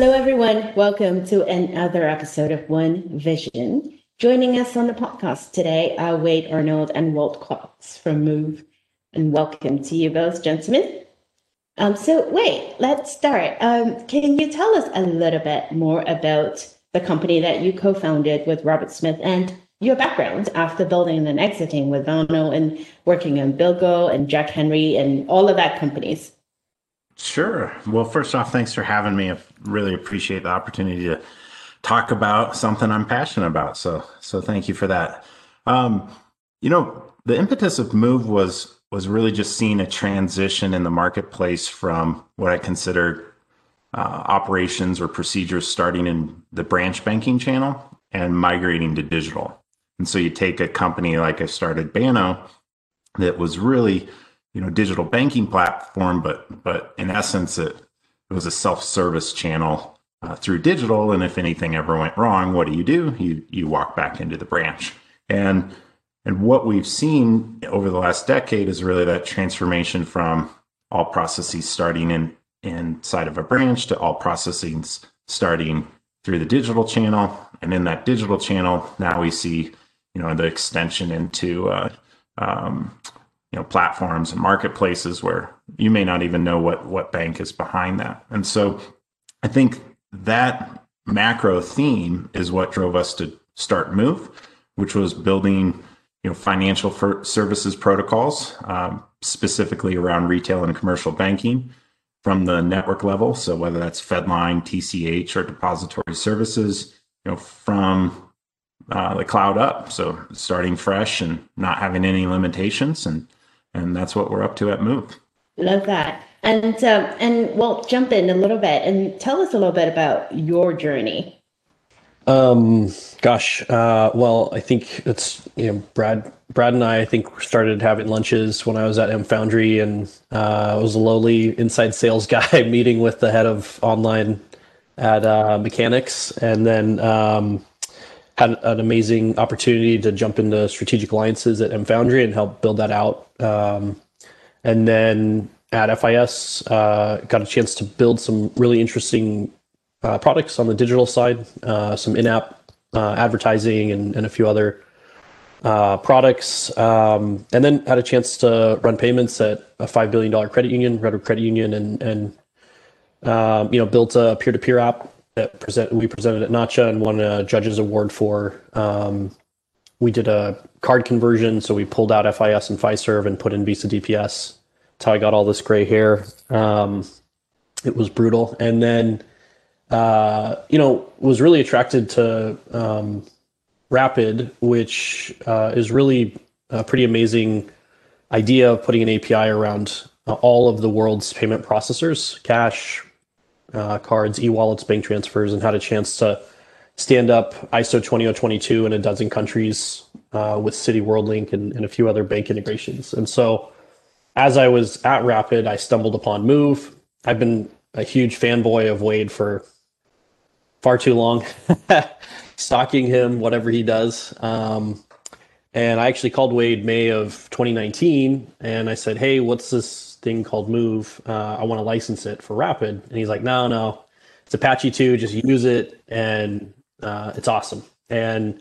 Hello, everyone. Welcome to another episode of One Vision. Joining us on the podcast today are Wade Arnold and Walt Cox from Moov. And welcome to you both, gentlemen. Um, so, Wade, let's start. Um, can you tell us a little bit more about the company that you co founded with Robert Smith and your background after building and exiting with Banno and working on Bilgo and Jack Henry and all of that companies? Sure. Well, first off, thanks for having me. I really appreciate the opportunity to talk about something I'm passionate about. So, so thank you for that. Um, you know, the impetus of Moov was was really just seeing a transition in the marketplace from what I consider uh, operations or procedures starting in the branch banking channel and migrating to digital. And so you take a company like I started Banno that was really you know digital banking platform, but but in essence it, it was a self service channel uh, through digital. And if anything ever went wrong, what do you do? You you walk back into the branch and and what we've seen over the last decade is really that transformation from all processes starting in inside of a branch to all processes starting through the digital channel. And in that digital channel, now we see, you know, the extension into uh, um, you know platforms and marketplaces where you may not even know what what bank is behind that. And so i think that macro theme is what drove us to start Moov which was building you know financial services protocols um, specifically around retail and commercial banking from the network level. So whether that's fedline tch or depository services you know from uh, the cloud up. So starting fresh and not having any limitations and and that's what we're up to at Moov. Love that. And um, and well, jump in a little bit and tell us a little bit about your journey. Um, gosh, uh, well, I think it's you know Brad, Brad and I, I think started having lunches when I was at mFoundry, and uh, I was a lowly inside sales guy meeting with the head of online at uh, Mechanics, and then um, had an amazing opportunity to jump into strategic alliances at mFoundry and help build that out. Um, and then at FIS, uh, got a chance to build some really interesting uh, products on the digital side, uh, some in-app uh, advertising and, and, a few other uh, products. Um, and then had a chance to run payments at a $5 billion credit union, Redwood Credit Union, and, and um, you know, built a peer-to-peer app that present we presented at NACHA and won a judges award for. Um, we did a card conversion, so we pulled out FIS and Fiserv and put in Visa DPS. That's how I got all this gray hair. Um, it was brutal, and then uh, you know was really attracted to um, Rapyd, which uh, is really a pretty amazing idea of putting an API around uh, all of the world's payment processors, cash, uh, cards, e-wallets, bank transfers, and had a chance to stand up ISO 20022 in a dozen countries uh, with Citi WorldLink and, and, a few other bank integrations. And so, as I was at Rapyd, I stumbled upon Moov. I've been a huge fanboy of Wade for far too long, stalking him, whatever he does. Um, and I actually called Wade May of 2019, and I said, "Hey, what's this thing called Moov. Uh, I want to license it for Rapyd. And he's like, no, no, it's Apache 2. Just use it. And uh, it's awesome. And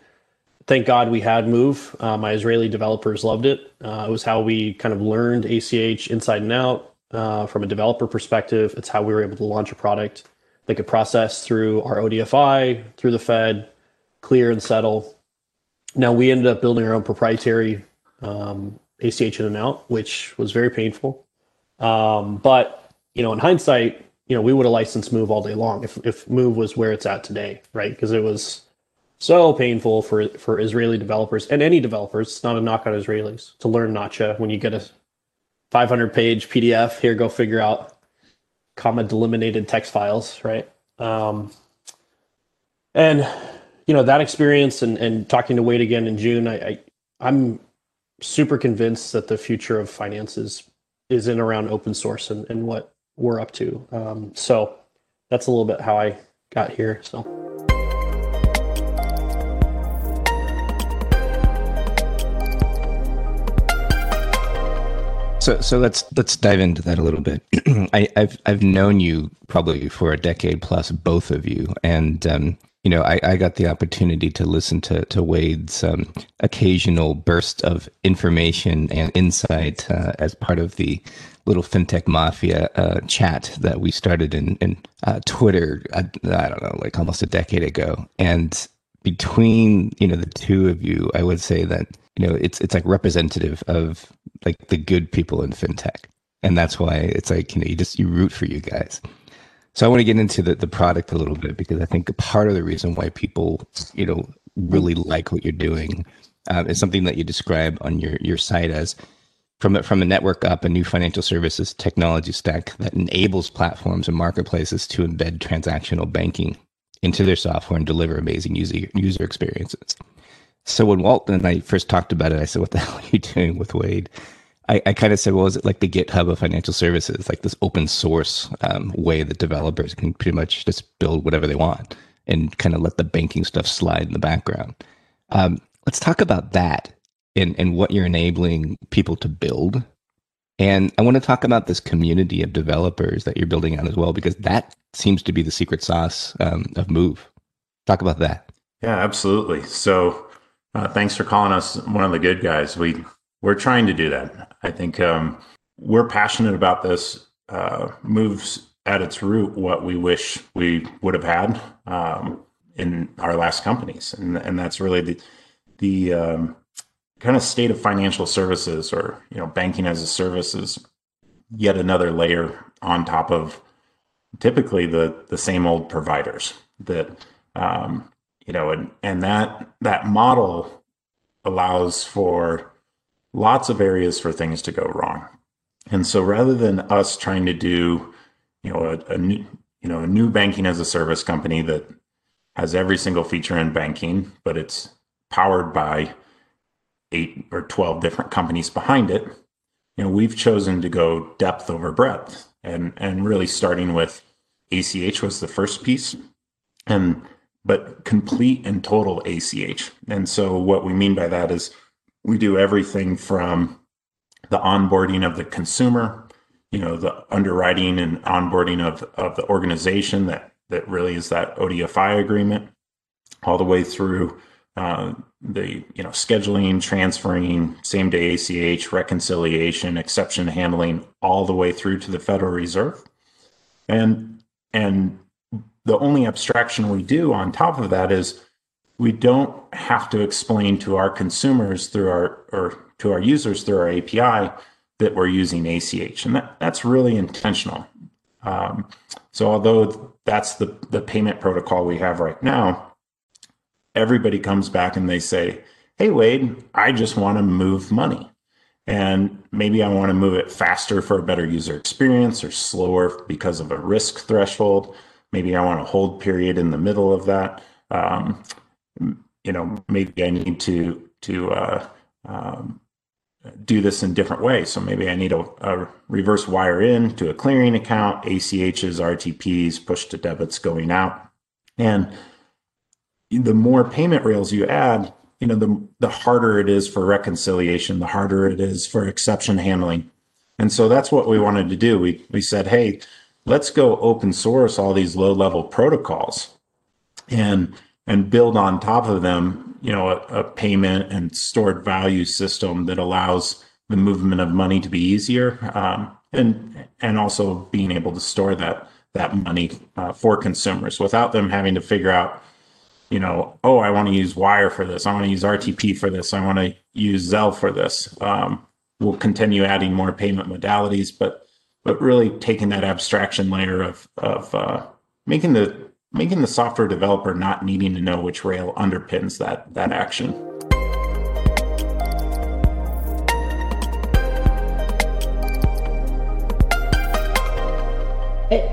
thank God we had Moov. Uh, my Israeli developers loved it. Uh, it was how we kind of learned ACH inside and out uh, from a developer perspective. It's how we were able to launch a product that could process through our ODFI, through the Fed, clear and settle. Now we ended up building our own proprietary um, ACH in and out, which was very painful. Um, but you know, in hindsight, you know, we would have licensed Moov all day long if if Moov was where it's at today, right? Because it was so painful for for Israeli developers and any developers. It's not a knock on Israelis to learn Nacha when you get a 500 page PDF. Here, go figure out comma delimited text files, right? Um, and you know that experience and and talking to Wade again in June, I, I I'm super convinced that the future of finances is in around open source and, and what we're up to. Um, so that's a little bit how I got here. So. So so let's let's dive into that a little bit. I, have I've known you probably for a decade plus, both of you, and um, you know I, I got the opportunity to listen to to Wade's um, occasional burst of information and insight uh, as part of the little fintech mafia uh, chat that we started in in uh, Twitter. I, I don't know, like almost a decade ago, and between you know the two of you, I would say that you know it's it's like representative of like the good people in fintech and that's why it's like you know you just you root for you guys so i want to get into the, the product a little bit because i think part of the reason why people you know really like what you're doing uh, is something that you describe on your your site as from a, from a network up a new financial services technology stack that enables platforms and marketplaces to embed transactional banking into their software and deliver amazing user user experiences so when Walt and I first talked about it, I said, "What the hell are you doing with Wade?" I, I kind of said, "Well, is it like the GitHub of financial services, like this open source um, way that developers can pretty much just build whatever they want and kind of let the banking stuff slide in the background?" Um, let's talk about that and and what you're enabling people to build. And I want to talk about this community of developers that you're building out as well, because that seems to be the secret sauce um, of Moov. Talk about that. Yeah, absolutely. So uh, thanks for calling us one of the good guys. We we're trying to do that. I think um, we're passionate about this. Uh, Moov's at its root what we wish we would have had um, in our last companies, and and that's really the the um, kind of state of financial services or you know banking as a service is yet another layer on top of typically the the same old providers that um, you know, and and that that model allows for lots of areas for things to go wrong. And so rather than us trying to do, you know, a, a new, you know, a new banking as a service company that has every single feature in banking, but it's powered by eight or 12 different companies behind it, you know, we've chosen to go depth over breadth and, and really starting with ACH was the first piece. And but complete and total ACH. And so what we mean by that is we do everything from the onboarding of the consumer, you know, the underwriting and onboarding of, of the organization that that really is that ODFI agreement, all the way through uh, the you know scheduling, transferring, same day ACH, reconciliation, exception handling, all the way through to the Federal Reserve, and and the only abstraction we do on top of that is we don't have to explain to our consumers through our or to our users through our API that we're using ACH, and that, that's really intentional. Um, so although that's the the payment protocol we have right now, everybody comes back and they say, "Hey Wade, I just want to move money." And maybe I want to move it faster for a better user experience or slower because of a risk threshold Maybe I want a hold period in the middle of that. Um, you know, maybe I need to to uh, um, do this in different ways. So maybe I need a, a, reverse wire in to a clearing account, ACHs, RTPs, push to debits going out, and the more payment rails you add, you know, the the harder it is for reconciliation, the harder it is for exception handling. And so that's what we wanted to do. We we said, hey, let's go open source all these low level protocols and and build on top of them you know a, a, payment and stored value system that allows the movement of money to be easier um, and and also being able to store that that money uh, for consumers without them having to figure out you know oh i want to use wire for this i want to use rtp for this i want to use zelle for this. Um, we'll continue adding more payment modalities but but really taking that abstraction layer of of uh, making the making the software developer not needing to know which rail underpins that that action.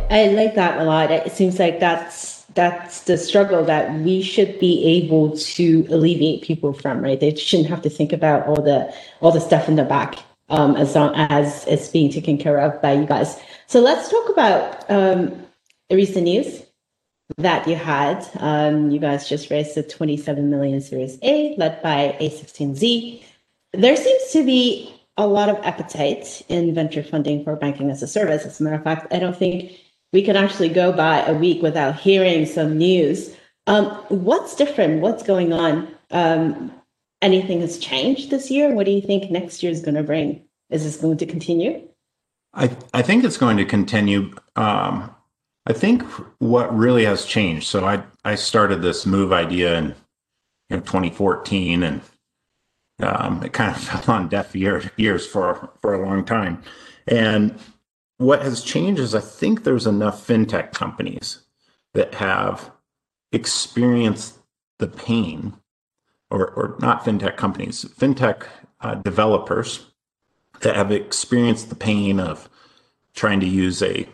I, like that a lot. It seems like that's that's the struggle that we should be able to alleviate people from, right? They shouldn't have to think about all the all the stuff in the back um, as long as it's being taken care of by you guys. So let's talk about um, recent news that you had. Um, you guys just raised a 27 million Series A led by A16Z. There seems to be a lot of appetite in venture funding for banking as a service. As a matter of fact, I don't think we can actually go by a week without hearing some news. Um, what's different? What's going on? Um, anything has changed this year? What do you think next year is going to bring? Is this going to continue? I, I think it's going to continue. Um, I think what really has changed. So I, I started this Moov idea in know, 2014 and um, it kind of fell on deaf ear, ears for, for a long time. And what has changed is I think there's enough fintech companies that have experienced the pain, or, or not fintech companies, fintech uh, developers that have experienced the pain of trying to use a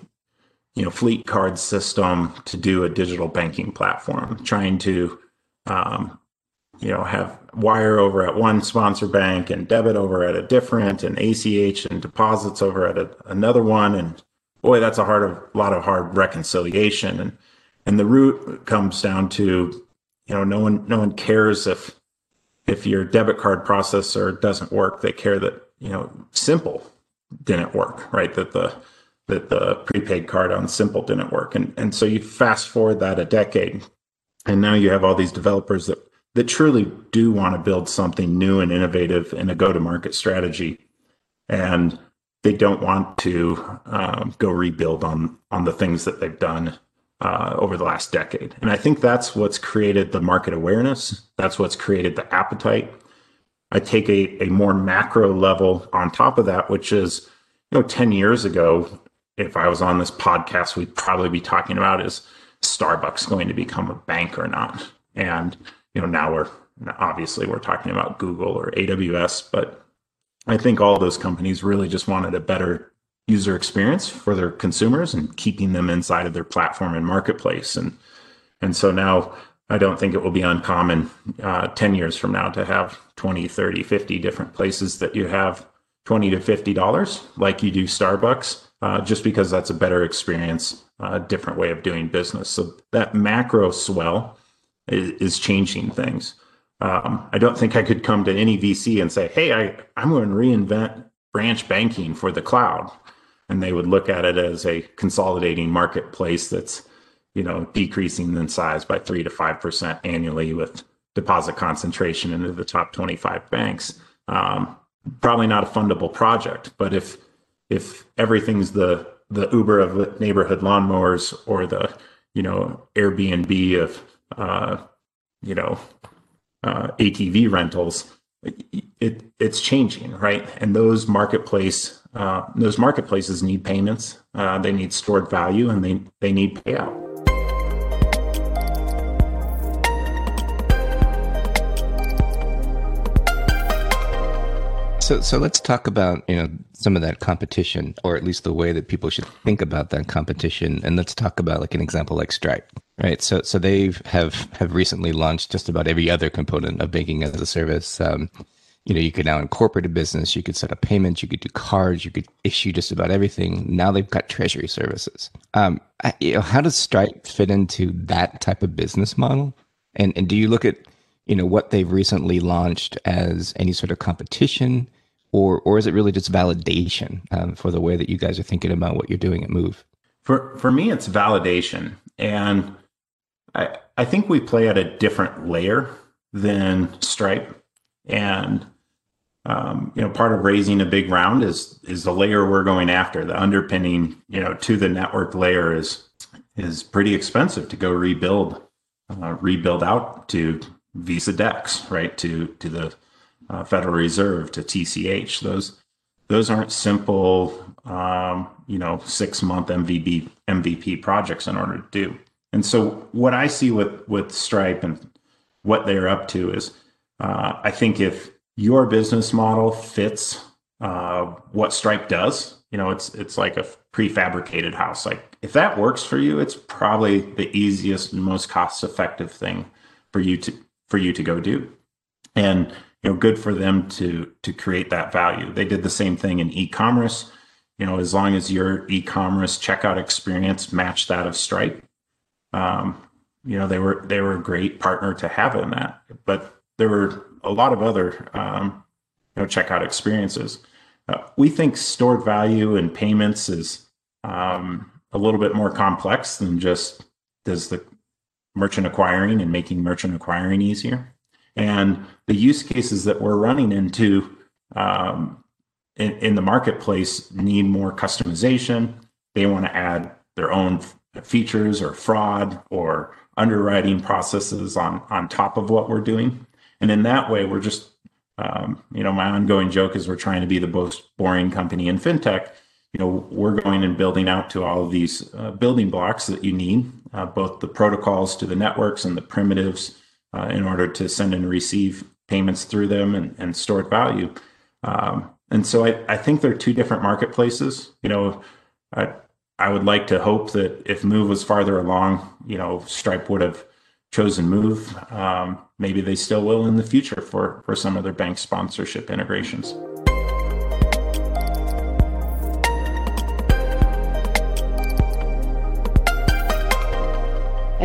you know fleet card system to do a digital banking platform trying to um, you know have wire over at one sponsor bank and debit over at a different and ach and deposits over at a, another one. And boy that's a hard of a lot of hard reconciliation. And and the root comes down to you know no one no one cares if if your debit card processor doesn't work. They care that you know simple didn't work right? That the that the prepaid card on simple didn't work. And and so you fast forward that a decade and now you have all these developers that that truly do want to build something new and innovative in a go to market strategy. And they don't want to um, go rebuild on on the things that they've done uh, over the last decade. And i think that's what's created the market awareness. That's what's created the appetite. I take a, a more macro level on top of that which is you know 10 years ago if i was on this podcast we'd probably be talking about is starbucks going to become a bank or not. And you know now we're obviously we're talking about google or aws but i think all those companies really just wanted a better user experience for their consumers and keeping them inside of their platform and marketplace. And and so now i don't think it will be uncommon uh, 10 years from now to have 20 30 50 different places that you have 20 to 50 dollars like you do starbucks uh, just because that's a better experience a different way of doing business. So that macro swell is, is changing things. Um, i don't think i could come to any vc and say hey I, i'm going to reinvent branch banking for the cloud. And they would look at it as a consolidating marketplace that's you know decreasing in size by 3 to 5% annually with deposit concentration into the top 25 banks. Um, probably not a fundable project but if if everything's the the uber of neighborhood lawnmowers or the you know airbnb of uh, you know uh, atv rentals it, it's changing right and those marketplace uh, those marketplaces need payments, uh, they need stored value, and they they need payout. So, so let's talk about you know some of that competition, or at least the way that people should think about that competition, and let's talk about like an example like Stripe, right? So, so they have have recently launched just about every other component of banking as a service. Um, you know, you could now incorporate a business, you could set up payments, you could do cards, you could issue just about everything. Now they've got treasury services. Um, I, you know, how does Stripe fit into that type of business model? And and do you look at you know what they've recently launched as any sort of competition, or or is it really just validation um, for the way that you guys are thinking about what you're doing at Moov? For for me, it's validation, and I I think we play at a different layer than Stripe, and um, you know, part of raising a big round is is the layer we're going after. The underpinning, you know, to the network layer is is pretty expensive to go rebuild, uh, rebuild out to Visa Dex, right? To to the uh, Federal Reserve, to TCH. Those those aren't simple, um, you know, six month MVP MVP projects in order to do. And so, what I see with with Stripe and what they're up to is, uh, I think if your business model fits uh, what Stripe does, you know, it's it's like a prefabricated house. Like if that works for you, it's probably the easiest and most cost effective thing for you to for you to go do. And you know, good for them to to create that value. They did the same thing in e-commerce. You know, as long as your e-commerce checkout experience matched that of Stripe, um, you know, they were they were a great partner to have in that. But there were a lot of other um, you know checkout experiences. uh, we think stored value and payments is um, a little bit more complex than just does the merchant acquiring and making merchant acquiring easier. And the use cases that we're running into um, in, in, the marketplace need more customization. They want to add their own features or fraud or underwriting processes on on top of what we're doing. And in that way, we're just um, you know my ongoing joke is we're trying to be the most boring company in fintech. You know, we're going and building out to all of these uh, building blocks that you need, uh, both the protocols to the networks and the primitives uh, in order to send and receive payments through them and, and stored value. Um, and so I, I think they're two different marketplaces. You know, I, I would like to hope that if Moov was farther along, you know, Stripe would have chosen Moov. Um, maybe they still will in the future for for some of their bank sponsorship integrations.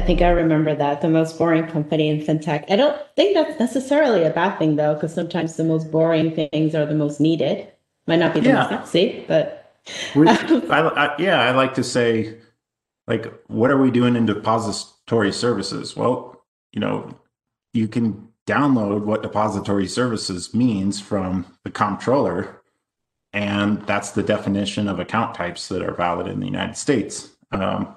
Think I remember that the most boring company in fintech. I don't think that's necessarily a bad thing though, because sometimes the most boring things are the most needed. Might not be the yeah. most sexy, but I, I, yeah, I like to say, like, what are we doing in depository services? Well, you know, you can download what depository services means from the comptroller, and that's the definition of account types that are valid in the United States. Um,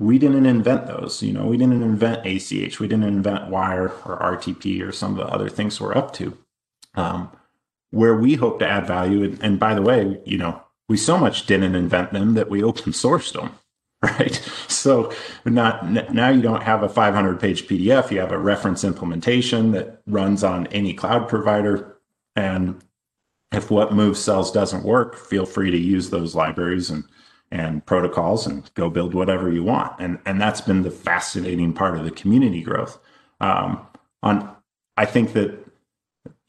we didn't invent those. You know, we didn't invent ACH. We didn't invent Wire or RTP or some of the other things we're up to. Um, where we hope to add value, and, and by the way, you know, we so much didn't invent them that we open sourced them, right? So not now you don't have a 500 page PDF. You have a reference implementation that runs on any cloud provider, and if what Moov sells doesn't work, feel free to use those libraries and and protocols and go build whatever you want. And and that's been the fascinating part of the community growth. Um, on I think that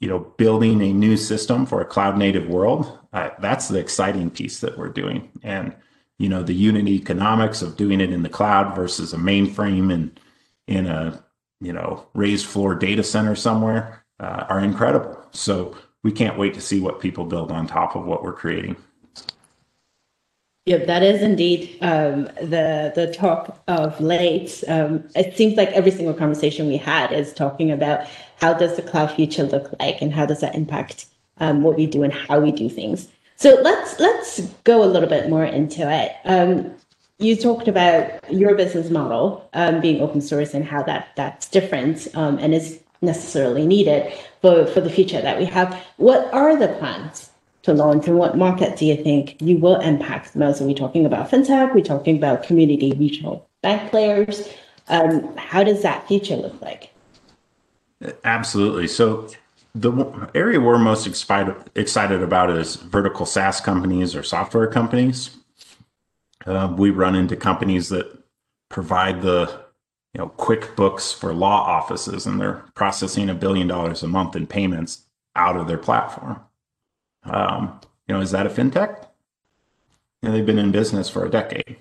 you know building a new system for a cloud native world uh, that's the exciting piece that we're doing and you know the unit economics of doing it in the cloud versus a mainframe and in a you know raised floor data center somewhere uh, are incredible so we can't wait to see what people build on top of what we're creating yeah, that is indeed um, the the talk of late. Um, it seems like every single conversation we had is talking about how does the cloud future look like and how does that impact um, what we do and how we do things. So let's let's go a little bit more into it. Um, you talked about your business model um, being open source and how that that's different um, and is necessarily needed for for the future that we have. What are the plans to launch and what market do you think you will impact most? Are we talking about fintech? Are we talking about community regional bank players? Um, how does that future look like? Absolutely. So the area we're most excited excited about is vertical SaaS companies or software companies. Uh, we run into companies that provide the you know QuickBooks for law offices, and they're processing a billion dollars a month in payments out of their platform. Um, you know, is that a fintech? Know, they've been in business for a decade.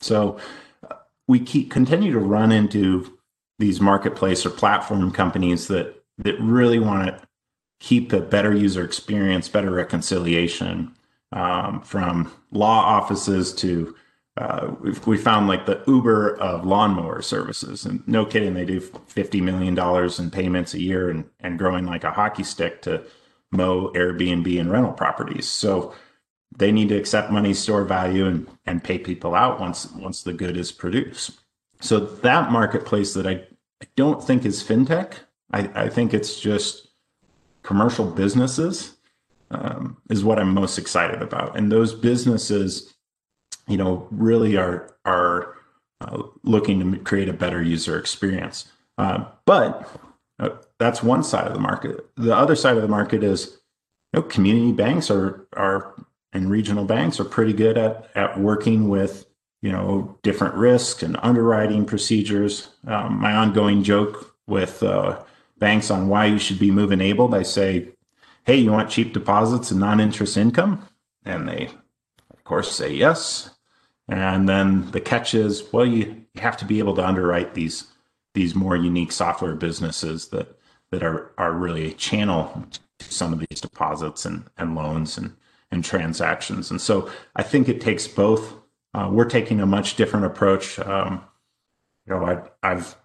So uh, we keep continue to run into these marketplace or platform companies that that really want to keep a better user experience, better reconciliation um, from law offices to uh, we found like the Uber of lawnmower services. And no kidding, they do $50 million in payments a year and, and growing like a hockey stick to mow Airbnb and rental properties. So they need to accept money, store value, and and pay people out once once the good is produced. So that marketplace that I, I don't think is fintech. I, I think it's just commercial businesses um, is what I'm most excited about. And those businesses, you know, really are are uh, looking to create a better user experience. Uh, but uh, that's one side of the market. The other side of the market is you know, community banks are are and regional banks are pretty good at at working with you know different risks and underwriting procedures. Um, my ongoing joke with uh, banks on why you should be Moov enabled, I say, "Hey, you want cheap deposits and non-interest income?" And they, of course, say yes. And then the catch is, well, you, you have to be able to underwrite these these more unique software businesses that that are are really a channel to some of these deposits and, and loans and, and transactions. And so I think it takes both. Uh, we're taking a much different approach. Um, you know, I, I've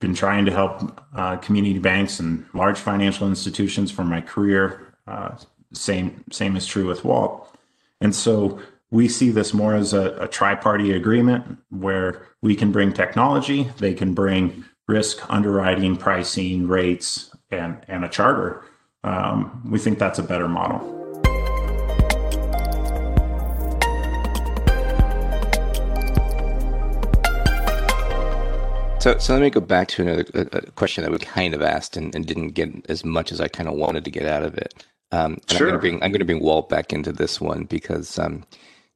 been trying to help uh, community banks and large financial institutions for my career. Uh, same same is true with Walt. And so we see this more as a, a tri-party agreement where we can bring technology, they can bring risk underwriting, pricing, rates, and and a charter. Um, we think that's a better model. So, so let me go back to another a, a question that we kind of asked and, and, didn't get as much as I kind of wanted to get out of it. Um, sure. I'm going to bring I'm going to bring Walt back into this one because um,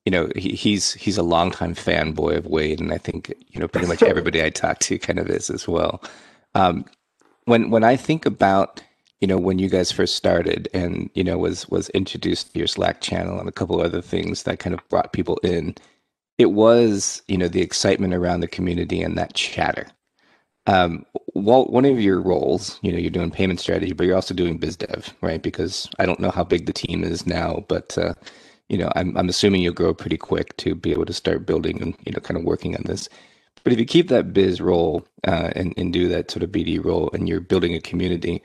you know he, he's he's a longtime fanboy of Wade, and I think you know pretty much everybody I talk to kind of is as well. Um, when when I think about you know when you guys first started and you know was was introduced to your Slack channel and a couple other things that kind of brought people in, it was you know the excitement around the community and that chatter um, Walt, one of your roles, you know, you're doing payment strategy, but you're also doing biz dev, right? Because I don't know how big the team is now, but uh, you know, I'm I'm assuming you'll grow pretty quick to be able to start building and you know, kind of working on this. But if you keep that biz role uh, and and do that sort of BD role, and you're building a community,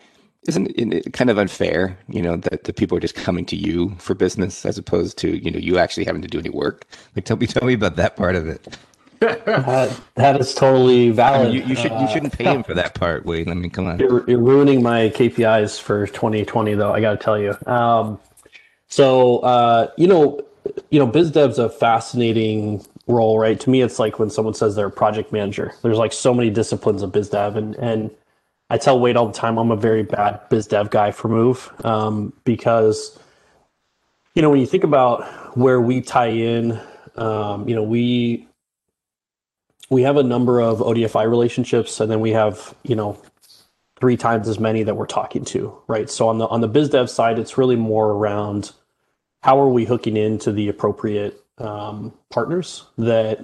isn't it kind of unfair, you know, that the people are just coming to you for business as opposed to you know you actually having to do any work? Like, tell me, tell me about that part of it that, that is totally valid. I mean, you, you, should you shouldn't pay him for that part, Wade. I mean, come on. You're, you're ruining my KPIs for 2020, though. I got to tell you. Um, so uh, you know, you know, biz dev's a fascinating role, right? To me, it's like when someone says they're a project manager. There's like so many disciplines of biz dev, and and I tell Wade all the time I'm a very bad biz dev guy for Moov um, because you know when you think about where we tie in, um, you know, we we have a number of ODFI relationships, and then we have you know three times as many that we're talking to, right? So on the on the biz dev side, it's really more around how are we hooking into the appropriate um, partners that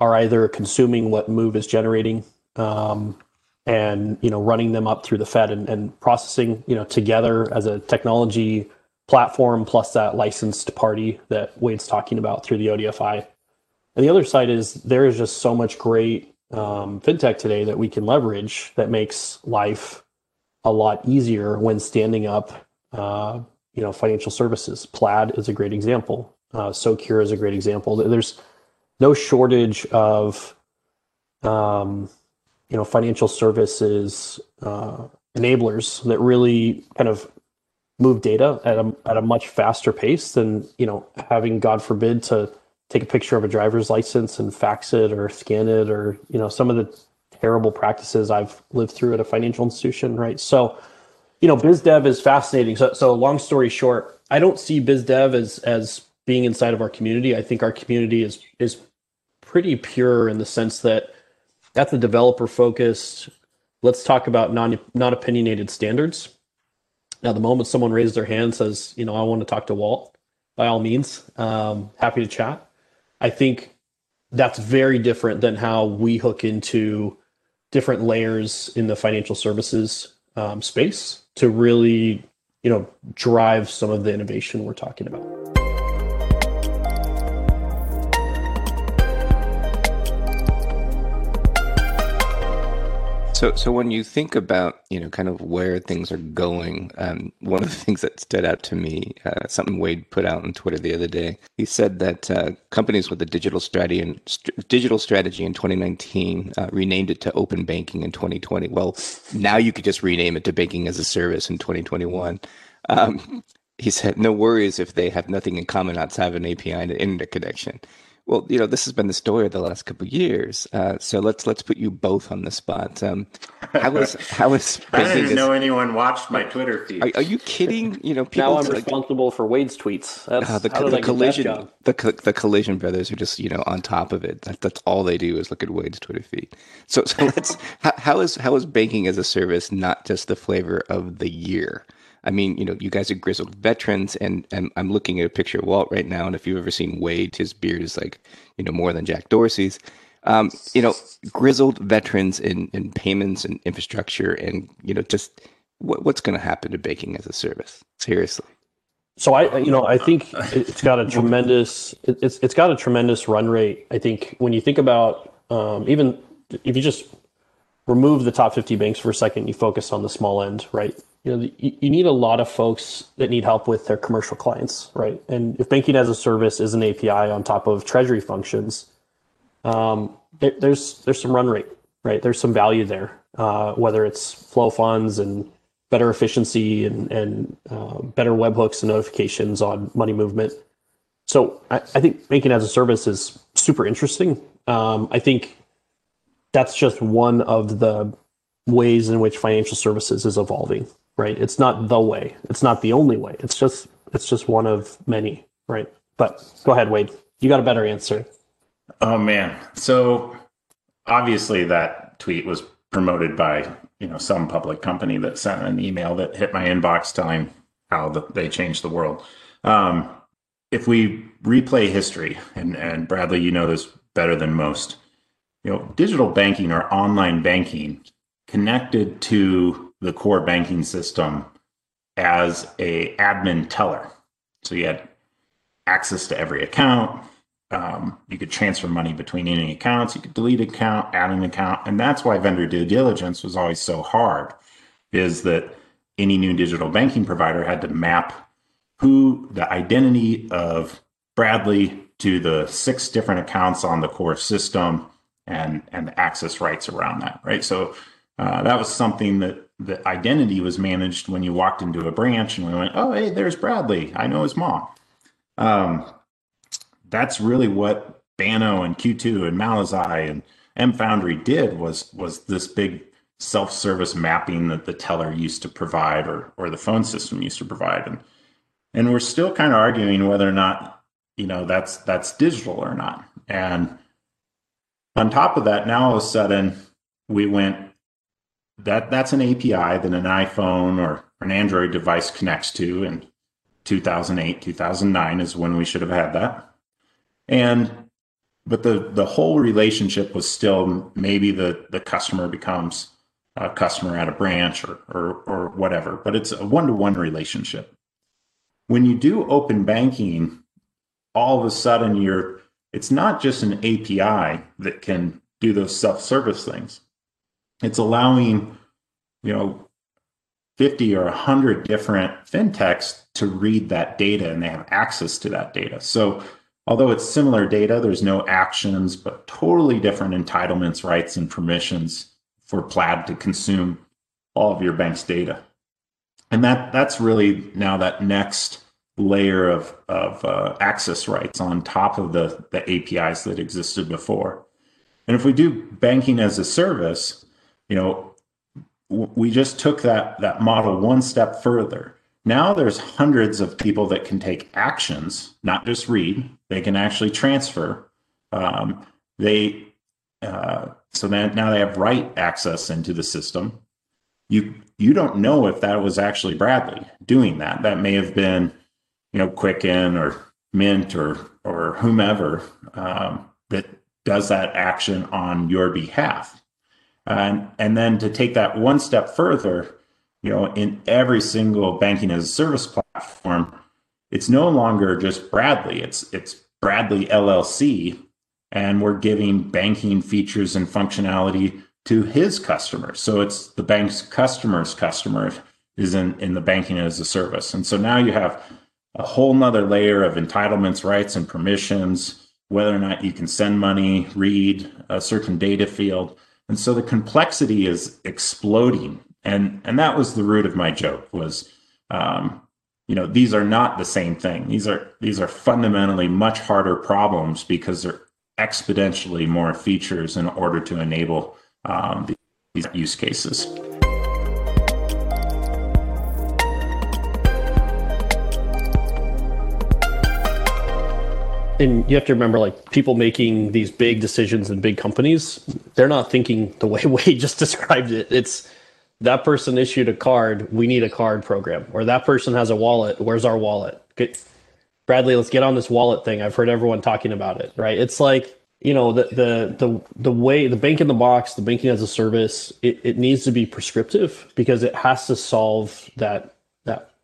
are either consuming what Moov is generating um, and you know running them up through the Fed and, and processing you know together as a technology platform plus that licensed party that Wade's talking about through the ODFI. And the other side is there is just so much great um, fintech today that we can leverage that makes life a lot easier when standing up, uh, you know, financial services. Plaid is a great example. Uh, Socure is a great example. There's no shortage of, um, you know, financial services uh, enablers that really kind of move data at a at a much faster pace than you know having, God forbid, to take a picture of a driver's license and fax it or scan it or you know some of the terrible practices I've lived through at a financial institution, right? So, you know, biz dev is fascinating. So, so long story short, I don't see biz dev as as being inside of our community. I think our community is is pretty pure in the sense that that's the developer focused. Let's talk about non non opinionated standards. Now, the moment someone raises their hand says, you know, I want to talk to Walt, by all means, um, happy to chat. I think that's very different than how we hook into different layers in the financial services um, space to really, you know, drive some of the innovation we're talking about. So, so when you think about, you know, kind of where things are going, um, one of the things that stood out to me, uh, something Wade put out on Twitter the other day, he said that uh, companies with a digital strategy and st- digital strategy in 2019 uh, renamed it to open banking in 2020. Well, now you could just rename it to banking as a service in 2021. Um, he said, no worries if they have nothing in common outside of an API and an internet connection. Well, you know, this has been the story of the last couple of years. Uh, so let's let's put you both on the spot. Um, how is how is I didn't know anyone watched my Twitter feed. Are, are you kidding? You know, people now I'm like, responsible for Wade's tweets. Uh, the, the collision, the the collision brothers are just you know on top of it. That, that's all they do is look at Wade's Twitter feed. So so let's how, how is how is banking as a service not just the flavor of the year? I mean, you know, you guys are grizzled veterans, and, and I'm looking at a picture of Walt right now, and if you've ever seen Wade, his beard is like, you know, more than Jack Dorsey's. Um, you know, grizzled veterans in, in payments and infrastructure, and you know, just what, what's going to happen to banking as a service? Seriously. So I, you know, I think it's got a tremendous, it's it's got a tremendous run rate. I think when you think about um, even if you just remove the top 50 banks for a second, you focus on the small end, right? You know, you, need a lot of folks that need help with their commercial clients, right? And if banking as a service is an API on top of treasury functions, um, there, there's there's some run rate, right? There's some value there, uh, whether it's flow funds and better efficiency and, and uh, better webhooks and notifications on money movement. So I, I, think banking as a service is super interesting. Um, I think that's just one of the ways in which financial services is evolving. Right? It's not the way. It's not the only way. It's just it's just one of many. Right? But go ahead, Wade. You got a better answer. Oh man. So obviously that tweet was promoted by you know some public company that sent an email that hit my inbox telling how the, they changed the world. Um, if we replay history, and, and Bradley, you know this better than most, you know, digital banking or online banking connected to the core banking system as a admin teller. So you had access to every account, um, you could transfer money between any accounts. You could delete an account, add an account, and that's why vendor due diligence was always so hard. Is that any new digital banking provider had to map who the identity of Bradley to the six different accounts on the core system and and the access rights around that, right? So uh, that was something that the identity was managed when you walked into a branch and we went, oh hey, there's Bradley. I know his mom. Um, that's really what Banno and Q2 and Malauzai and mFoundry did was was this big self-service mapping that the teller used to provide or or the phone system used to provide and and we're still kind of arguing whether or not you know that's that's digital or not and on top of that now all of a sudden we went that that's an api that an iphone or an android device connects to and 2008 2009 is when we should have had that. And but the the whole relationship was still maybe the the customer becomes a customer at a branch or or, or whatever but it's a one-to-one relationship. When you do open banking all of a sudden you're it's not just an api that can do those self-service things it's allowing you know 50 or 100 different fintechs to read that data and they have access to that data so Although it's similar data, there's no actions, but totally different entitlements, rights, and permissions for Plaid to consume all of your bank's data. And that that's really now that next layer of, of uh, access rights on top of the, the APIs that existed before. And if we do banking as a service, you know, we just took that that model one step further now there's hundreds of people that can take actions, not just read. They can actually transfer. Um, they uh, so then now they have write access into the system. You you don't know if that was actually Bradley doing that. That may have been you know Quicken or Mint or or whomever um, that does that action on your behalf. And and then to take that one step further, you know, in every single banking as a service platform, it's no longer just Bradley. It's it's Bradley LLC, and we're giving banking features and functionality to his customers. So it's the bank's customers' customer is in, in the banking as a service. And so now you have a whole nother layer of entitlements, rights, and permissions, whether or not you can send money, read a certain data field. And so the complexity is exploding. And and that was the root of my joke was um, you know these are not the same thing. These are these are fundamentally much harder problems because they're exponentially more features in order to enable um, these use cases and you have to remember like people making these big decisions in big companies they're not thinking the way wade just described it it's that person issued a card. We need a card program. Or that person has a wallet. Where's our wallet? Bradley, let's get on this wallet thing. I've heard everyone talking about it, right? It's like you know the the the the way the bank in the box, the banking as a service, it, it needs to be prescriptive because it has to solve that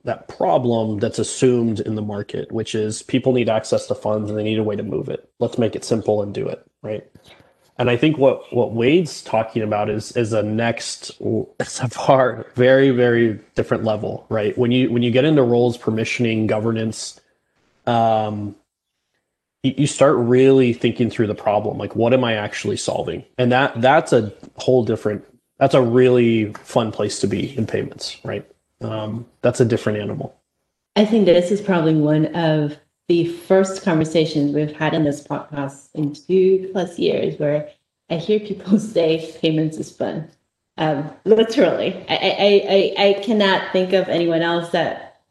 that problem that's assumed in the market, which is people need access to funds and they need a way to move it. Let's make it simple and do it right. And I think what what Wade's talking about is is a next it's a far very very different level, right? When you when you get into roles permissioning governance, um, you, you start really thinking through the problem, like what am I actually solving? And that that's a whole different that's a really fun place to be in payments, right? Um, that's a different animal. I think this is probably one of the first conversations we've had in this podcast in two plus years where I hear people say payments is fun. Um, literally, I, I, I, I cannot think of anyone else that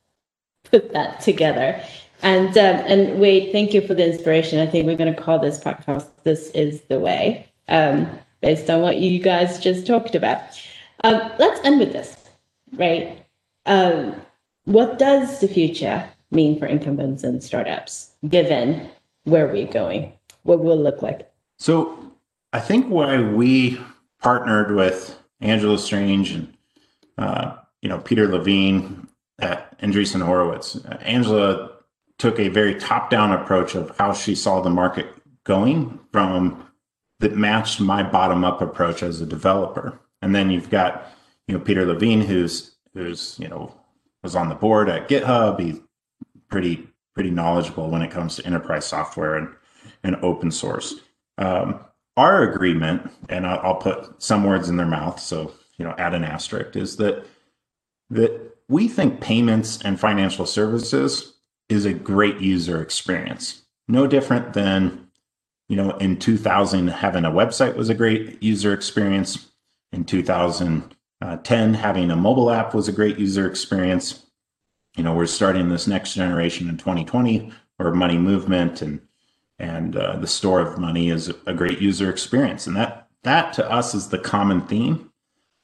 put that together. And um, and Wade, thank you for the inspiration. I think we're going to call this podcast "This Is the Way," um, based on what you guys just talked about. Um, let's end with this, right? Um, what does the future mean for incumbents and startups, given where we're going? What will it look like? So, I think why we partnered with Angela Strange and uh, you know Peter Levine at Andreessen Horowitz. Angela took a very top-down approach of how she saw the market going from that matched my bottom-up approach as a developer. And then you've got you know Peter Levine, who's who's you know was on the board at GitHub. He's pretty pretty knowledgeable when it comes to enterprise software and and open source. Um, our agreement, and I'll, I'll put some words in their mouth, so you know, add an asterisk, is that that we think payments and financial services is a great user experience. No different than, you know, in 2000 having a website was a great user experience. In 2010 having a mobile app was a great user experience. You know, we're starting this next generation in 2020 where money movement and and uh, the store of money is a great user experience, and that that to us is the common theme.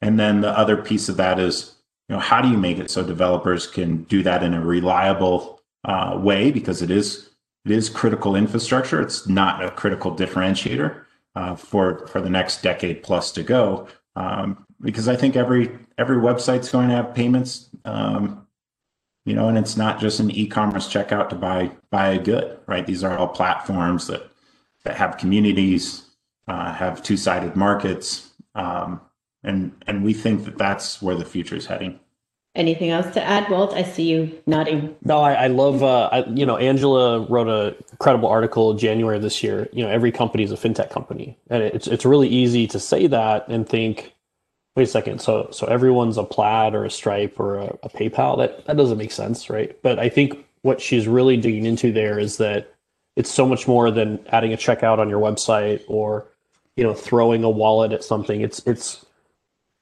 And then the other piece of that is, you know, how do you make it so developers can do that in a reliable uh, way because it is it is critical infrastructure. It's not a critical differentiator uh, for for the next decade plus to go. Um, because I think every every website's going to have payments. Um, you know, and it's not just an e-commerce checkout to buy buy a good, right? These are all platforms that that have communities, uh, have two-sided markets, um, and and we think that that's where the future is heading. Anything else to add, Walt? I see you nodding. No, I, I love. Uh, I, you know, Angela wrote a incredible article January of this year. You know, every company is a fintech company, and it's it's really easy to say that and think wait a second. So so everyone's a plaid or a stripe or a, a, paypal? That that doesn't make sense right? But i think what she's really digging into there is that it's so much more than adding a checkout on your website or you know throwing a wallet at something. It's it's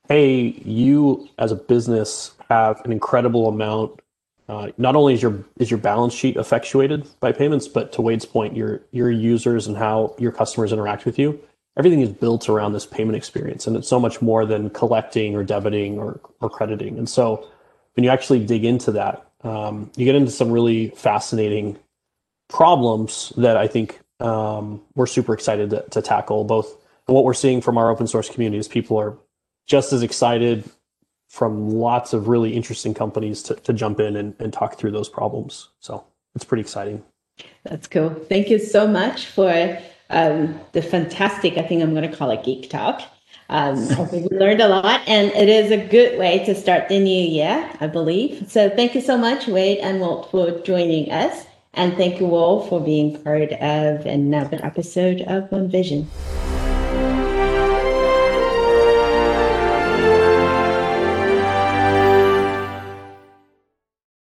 hey you as a business have an incredible amount uh, not only is your is your balance sheet effectuated by payments but to wade's point your your users and how your customers interact with you everything is built around this payment experience and it's so much more than collecting or debiting or, or crediting. And so when you actually dig into that um, you get into some really fascinating problems that i think um, we're super excited to, to tackle. Both what we're seeing from our open source community is people are just as excited from lots of really interesting companies to, to jump in and, and talk through those problems. So it's pretty exciting. That's cool. Thank you so much for um, the fantastic, I think I'm going to call it Geek Talk. Um, I think we learned a lot, and it is a good way to start the new year, I believe. So thank you so much, Wade and Walt, for joining us. And thank you all for being part of another episode of One Vision.